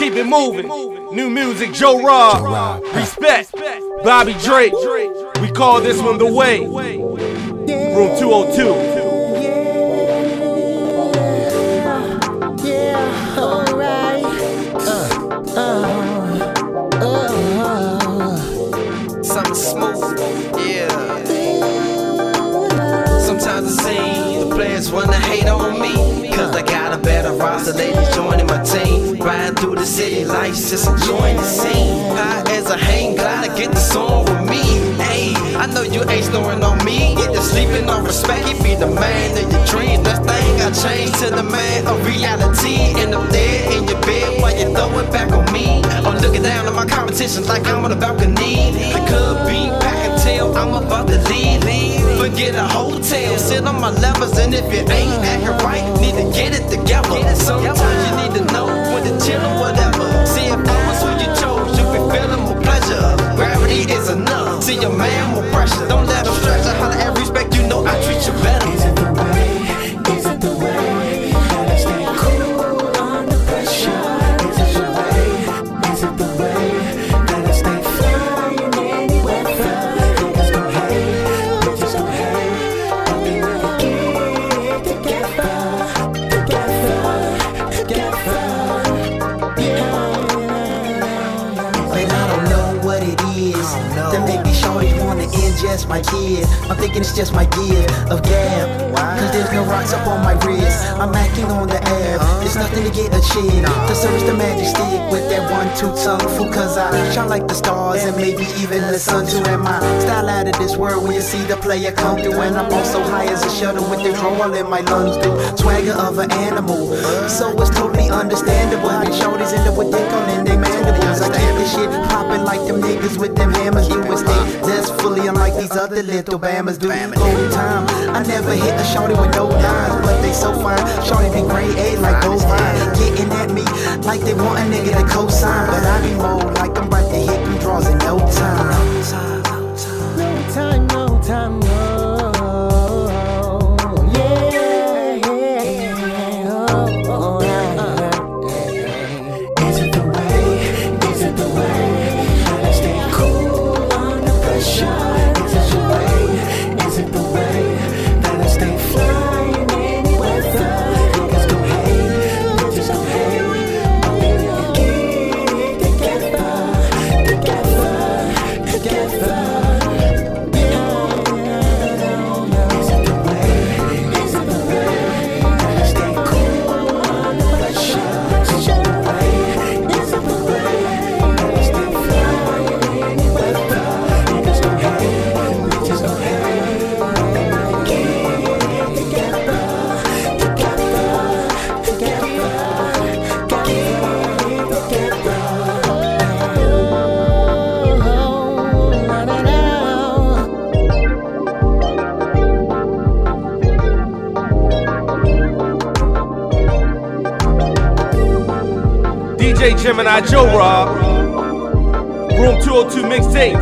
Keep it moving. New music, Joe Rob. Respeck. Bobby Dréke. We call this one The Way. Room 202. Yeah, alright. Uh, uh, uh, Something smooth, yeah. Sometimes it seems the players wanna hate on me. Cause I got a better roster, ladies just the scene. High as a hang glider, get the song with me. Hey, I know you ain't snoring on me. Get to sleeping on Respeck, he be the man of your dreams. That thing I changed to the man of reality. And I'm there in your bed while you throw it back on me. I'm looking down at my competition like I'm on a balcony. I could be back until I'm about to leave. Forget a hotel, sit on my levers, and if it ain't acting right, need to get it together. Sometimes you need to know when to chill or whatever. Is that make these shorties wanna ingest my kid. I'm thinking it's just my gear of gab. Cause there's no rocks up on my wrist. I'm acting on the air. It's nothing to get a chick. To search the magic stick with that one two tongue fool. Cause I shine like the stars and maybe even the sun too. And my style out of this world when you see the player come through. And I'm also high as a shuttle with the drawl in my lungs do. Swagger of an animal. So it's totally understandable. And shorties end up with dick on shit popping like them niggas with them hammers do and stay zestfully unlike these other little bammers do. Whole time, I never hit a shorty with no lines, but they so fine. Shorty be grade A like bovine, getting at me like they want a nigga to co-sign, DJ Gemini Joe Rob. Room 202 mixtape.